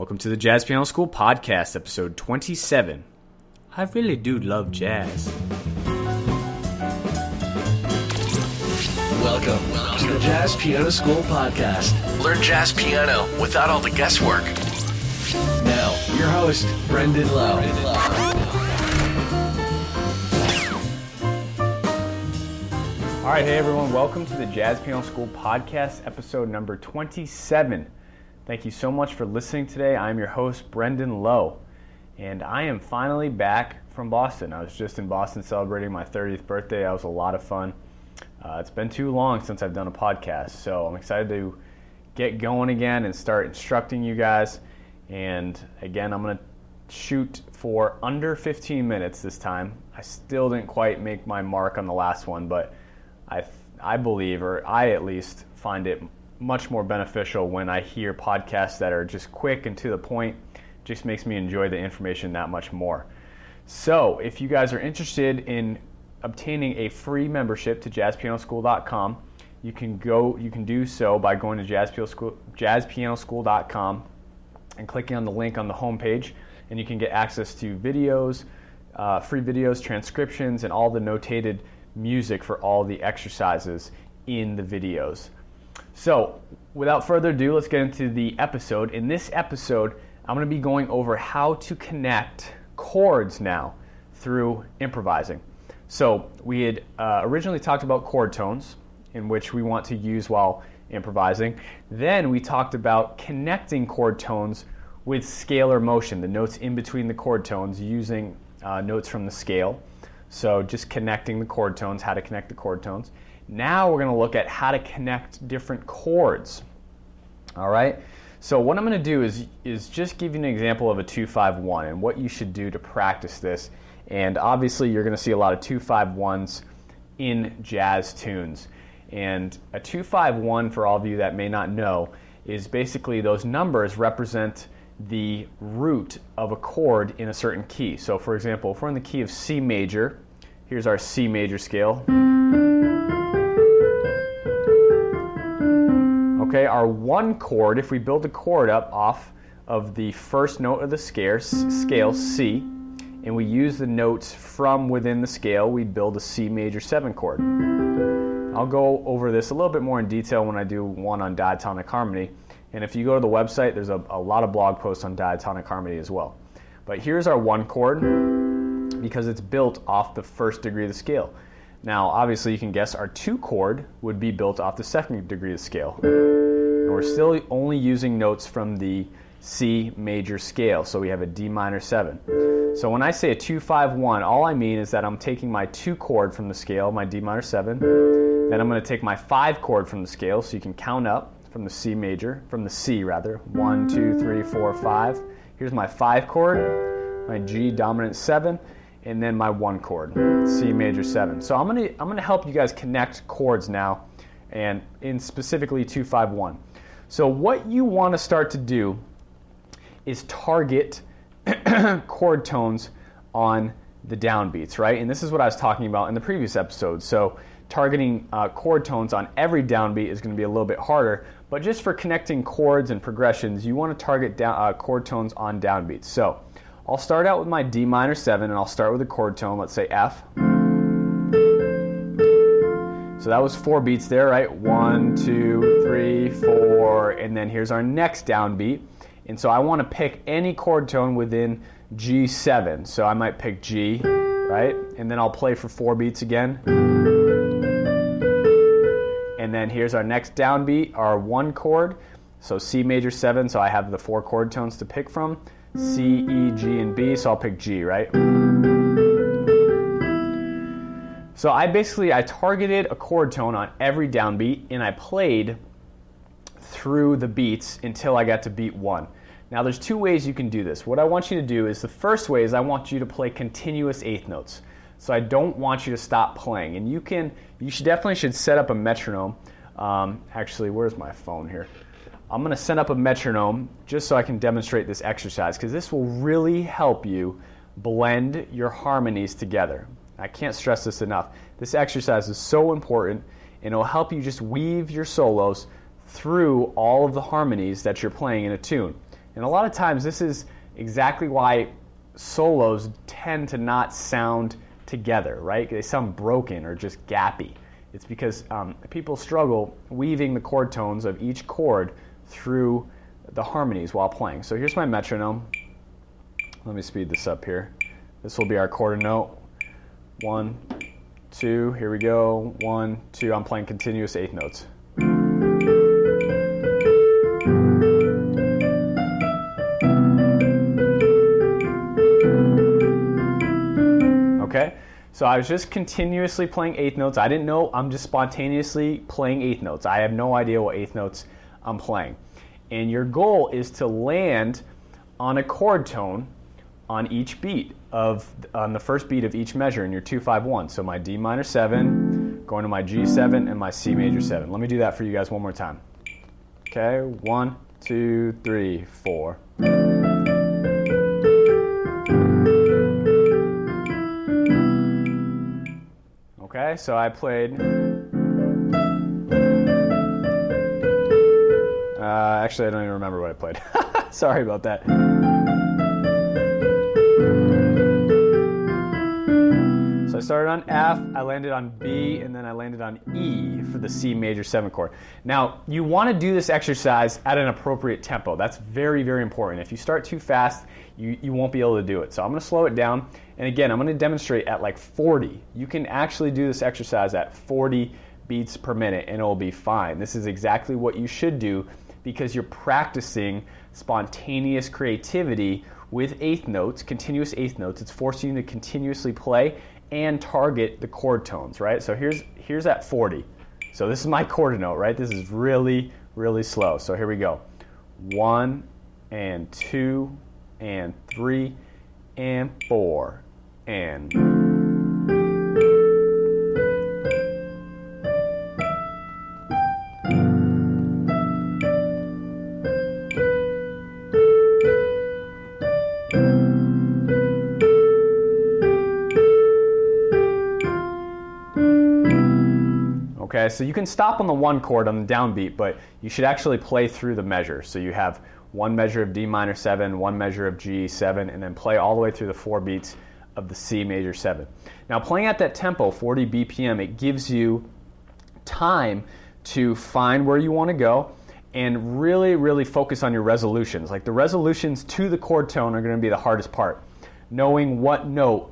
Welcome to the Jazz Piano School Podcast, episode 27. I really do love jazz. Welcome to the Jazz Piano School Podcast. Learn jazz piano without all the guesswork. Now, your host, Brendan Lowe. All right, hey everyone, welcome to the Jazz Piano School Podcast, episode number 27. Thank you so much for listening today. I'm your host, Brendan Lowe, and I am finally back from Boston. I was just in Boston celebrating my 30th birthday. That was a lot of fun. Uh, it's been too long since I've done a podcast, so I'm excited to get going again and start instructing you guys. And again, I'm going to shoot for under 15 minutes this time. I still didn't quite make my mark on the last one, but I, I believe, or I at least find it much more beneficial when I hear podcasts that are just quick and to the point. Just makes me enjoy the information that much more. So, if you guys are interested in obtaining a free membership to jazzpianoschool.com, you can go you can do so by going to jazzpianoschool, jazzpianoschool.com and clicking on the link on the homepage and you can get access to videos, uh, free videos, transcriptions, and all the notated music for all the exercises in the videos. So, without further ado, let's get into the episode. In this episode, I'm going to be going over how to connect chords now through improvising. So, we had uh, originally talked about chord tones, in which we want to use while improvising. Then we talked about connecting chord tones with scalar motion, the notes in between the chord tones using uh, notes from the scale. So, just connecting the chord tones, how to connect the chord tones. Now we're going to look at how to connect different chords. All right? So what I'm going to do is, is just give you an example of a 251 and what you should do to practice this. And obviously you're going to see a lot of 251s in jazz tunes. And a 251, for all of you that may not know, is basically those numbers represent the root of a chord in a certain key. So for example, if we're in the key of C major, here's our C major scale. Okay, our one chord, if we build a chord up off of the first note of the scale, scale C, and we use the notes from within the scale, we build a C major 7 chord. I'll go over this a little bit more in detail when I do one on diatonic harmony. And if you go to the website, there's a, a lot of blog posts on diatonic harmony as well. But here's our one chord because it's built off the first degree of the scale. Now, obviously, you can guess our two chord would be built off the second degree of the scale. And we're still only using notes from the C major scale, so we have a D minor 7. So when I say a 251, all I mean is that I'm taking my 2 chord from the scale, my D minor 7, then I'm going to take my 5 chord from the scale, so you can count up from the C major, from the C rather, 1, 2, 3, 4, 5. Here's my 5 chord, my G dominant 7, and then my 1 chord, C major 7. So I'm going to I'm going to help you guys connect chords now and in specifically 251. So what you want to start to do is target chord tones on the downbeats, right? And this is what I was talking about in the previous episode. So targeting uh, chord tones on every downbeat is going to be a little bit harder, but just for connecting chords and progressions, you want to target down, uh, chord tones on downbeats. So I'll start out with my D minor 7 and I'll start with a chord tone, let's say F. So that was four beats there, right? One, two, three, four, and then here's our next downbeat. And so I want to pick any chord tone within G7. So I might pick G, right? And then I'll play for four beats again. And then here's our next downbeat, our one chord. So C major 7, so I have the four chord tones to pick from. C, E, G, and B, so I'll pick G, right? So I basically I targeted a chord tone on every downbeat and I played through the beats until I got to beat 1. Now there's two ways you can do this. What I want you to do is the first way is I want you to play continuous eighth notes. So I don't want you to stop playing. And you can you should definitely should set up a metronome. Um, actually, where's my phone here? I'm going to set up a metronome just so I can demonstrate this exercise because this will really help you blend your harmonies together. I can't stress this enough. This exercise is so important and it'll help you just weave your solos through all of the harmonies that you're playing in a tune. And a lot of times, this is exactly why solos tend to not sound together, right? They sound broken or just gappy. It's because um, people struggle weaving the chord tones of each chord through the harmonies while playing. So here's my metronome. Let me speed this up here. This will be our quarter note. One, two, here we go. One, two. I'm playing continuous eighth notes. Okay? So I was just continuously playing eighth notes. I didn't know, I'm just spontaneously playing eighth notes. I have no idea what eighth notes I'm playing. And your goal is to land on a chord tone on each beat of on the first beat of each measure in your 251. So my D minor 7, going to my G7 and my C major 7. Let me do that for you guys one more time. Okay, one, two, three, four. Okay, so I played. Uh, actually, I don't even remember what I played. Sorry about that. I started on F, I landed on B, and then I landed on E for the C major 7 chord. Now, you want to do this exercise at an appropriate tempo. That's very, very important. If you start too fast, you, you won't be able to do it. So I'm going to slow it down. And again, I'm going to demonstrate at like 40. You can actually do this exercise at 40 beats per minute and it'll be fine. This is exactly what you should do because you're practicing spontaneous creativity with eighth notes, continuous eighth notes. It's forcing you to continuously play and target the chord tones, right? So here's here's at 40. So this is my quarter note, right? This is really, really slow. So here we go. One and two and three and four and so you can stop on the one chord on the downbeat, but you should actually play through the measure. So you have one measure of D minor 7, one measure of G 7, and then play all the way through the four beats of the C major 7. Now, playing at that tempo, 40 BPM, it gives you time to find where you want to go and really, really focus on your resolutions. Like the resolutions to the chord tone are going to be the hardest part. Knowing what note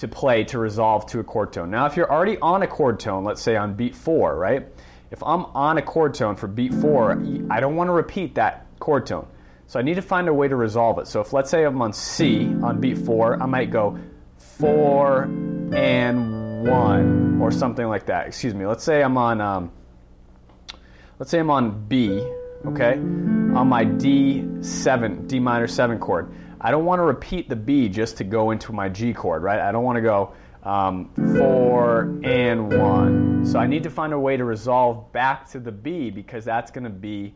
to play to resolve to a chord tone. Now, if you're already on a chord tone, let's say on beat four, right? If I'm on a chord tone for beat four, I don't want to repeat that chord tone. So I need to find a way to resolve it. So if let's say I'm on C on beat four, I might go four and one or something like that. Excuse me. Let's say I'm on, um, let's say I'm on B, okay, on my D7, D minor seven chord. I don't want to repeat the B just to go into my G chord, right? I don't want to go um, four and one. So I need to find a way to resolve back to the B because that's going to be,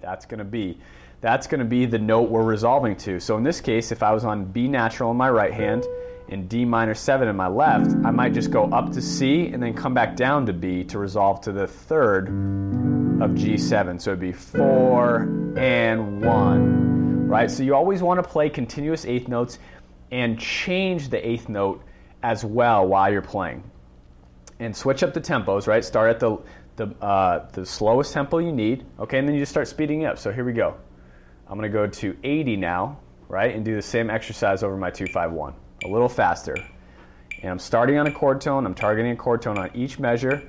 that's going to be, that's going to be the note we're resolving to. So in this case, if I was on B natural in my right hand and D minor seven in my left, I might just go up to C and then come back down to B to resolve to the third of G7. So it'd be four and one right? So you always want to play continuous eighth notes and change the eighth note as well while you're playing. And switch up the tempos, right? Start at the the, uh, the slowest tempo you need, okay, and then you just start speeding up. So here we go. I'm going to go to 80 now, right, and do the same exercise over my 251, a little faster. And I'm starting on a chord tone. I'm targeting a chord tone on each measure,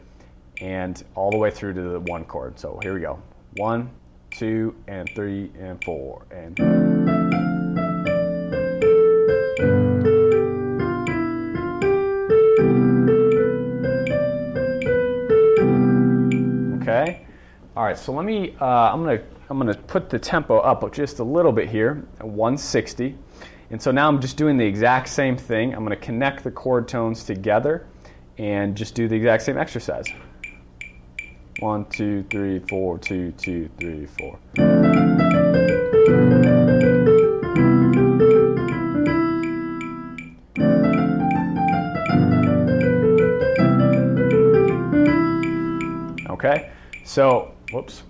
and all the way through to the one chord. So here we go. One, two, and three, and four, and. Okay. All right. So let me. Uh, I'm gonna. I'm gonna put the tempo up just a little bit here, at 160. And so now I'm just doing the exact same thing. I'm gonna connect the chord tones together, and just do the exact same exercise. One, two, three, four, two, two, three, four. Okay, so, whoops.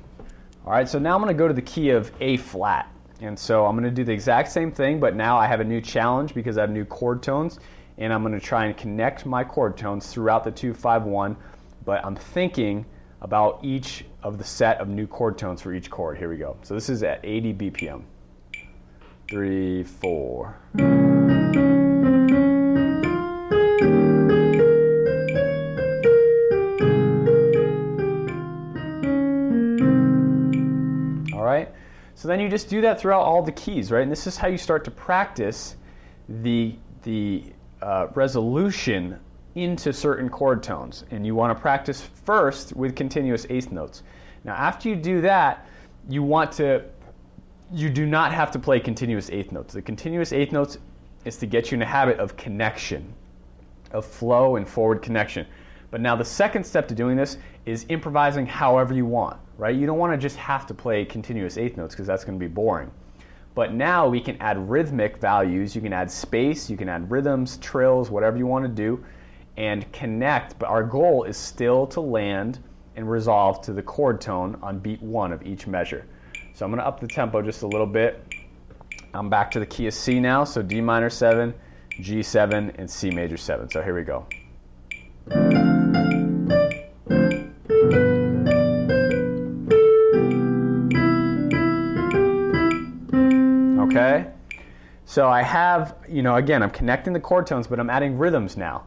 All right, so now I'm going to go to the key of A flat. And so I'm going to do the exact same thing, but now I have a new challenge because I have new chord tones, and I'm going to try and connect my chord tones throughout the 251. But I'm thinking about each of the set of new chord tones for each chord. Here we go. So this is at 80 BPM. Three, four. All right. So then you just do that throughout all the keys, right? And this is how you start to practice the the uh, resolution into certain chord tones. And you want to practice first with continuous eighth notes. Now, after you do that, you want to you do not have to play continuous eighth notes. The continuous eighth notes is to get you in a habit of connection, of flow and forward connection. But now the second step to doing this is improvising however you want, right? You don't want to just have to play continuous eighth notes because that's going to be boring. But now we can add rhythmic values, you can add space, you can add rhythms, trills, whatever you want to do, and connect. But our goal is still to land and resolve to the chord tone on beat one of each measure. So I'm going to up the tempo just a little bit. I'm back to the key of C now, so D minor 7, G7, and C major 7. So here we go. Okay? So I have, you know, again, I'm connecting the chord tones, but I'm adding rhythms now.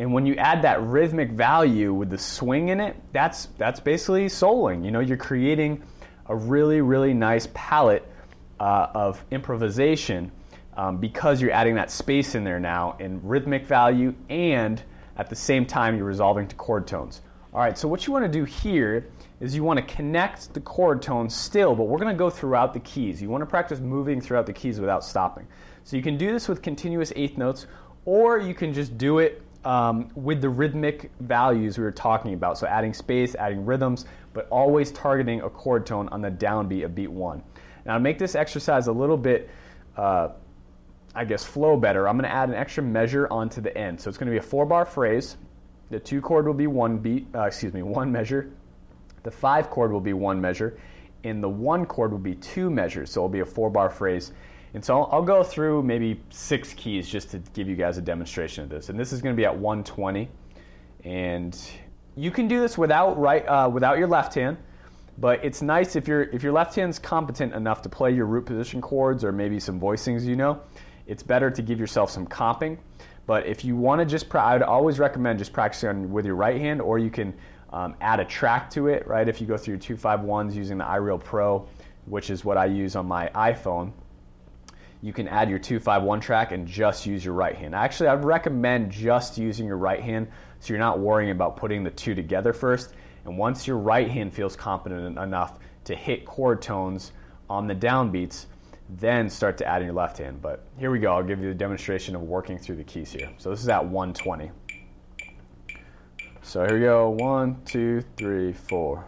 And when you add that rhythmic value with the swing in it, that's that's basically soloing. You know, you're creating a really, really nice palette uh, of improvisation um, because you're adding that space in there now in rhythmic value and at the same time you're resolving to chord tones. All right, so what you want to do here is you want to connect the chord tones still, but we're going to go throughout the keys. You want to practice moving throughout the keys without stopping. So you can do this with continuous eighth notes, or you can just do it um, with the rhythmic values we were talking about. So adding space, adding rhythms, but always targeting a chord tone on the downbeat of beat one. Now to make this exercise a little bit, uh, I guess, flow better, I'm going to add an extra measure onto the end. So it's going to be a four bar phrase. The two chord will be one beat, uh, excuse me, one measure. The five chord will be one measure, and the one chord will be two measures. So it'll be a four bar phrase. And so I'll, go through maybe six keys just to give you guys a demonstration of this. And this is going to be at 120. And you can do this without right uh, without your left hand, but it's nice if your if your left hand's competent enough to play your root position chords or maybe some voicings you know. It's better to give yourself some comping. But if you want to just, I would always recommend just practicing with your right hand, or you can um, add a track to it, right? If you go through your 251s using the iReal Pro, which is what I use on my iPhone, you can add your 251 track and just use your right hand. Actually, I'd recommend just using your right hand so you're not worrying about putting the two together first. And once your right hand feels competent enough to hit chord tones on the downbeats, then start to add in your left hand. But here we go. I'll give you a demonstration of working through the keys here. So this is at 120. So here we go. One, two, three, four.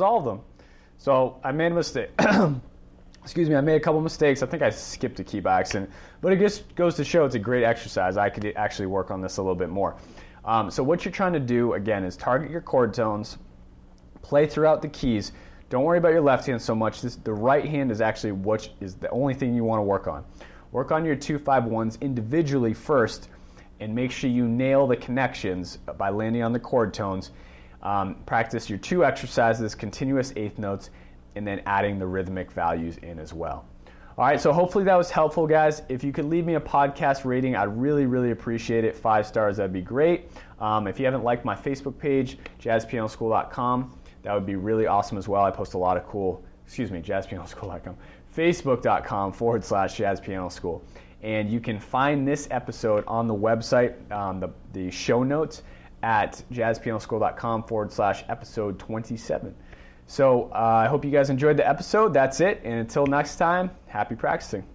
All of them. So I made a mistake. Excuse me, I made a couple mistakes. I think I skipped a key by accident, but it just goes to show it's a great exercise. I could actually work on this a little bit more. Um, so what you're trying to do again is target your chord tones, play throughout the keys. Don't worry about your left hand so much. This, the right hand is actually what is the only thing you want to work on. Work on your two five ones individually first, and make sure you nail the connections by landing on the chord tones. Um, practice your two exercises, continuous eighth notes, and then adding the rhythmic values in as well. All right, so hopefully that was helpful, guys. If you could leave me a podcast rating, I'd really, really appreciate it. Five stars, that'd be great. Um, if you haven't liked my Facebook page, jazzpianoschool.com, that would be really awesome as well. I post a lot of cool, excuse me, jazzpianoschool.com, facebook.com forward slash jazzpianoschool. And you can find this episode on the website, um, the, the show notes at jazzpianoschool.com forward slash episode 27. So uh, I hope you guys enjoyed the episode. That's it. And until next time, happy practicing.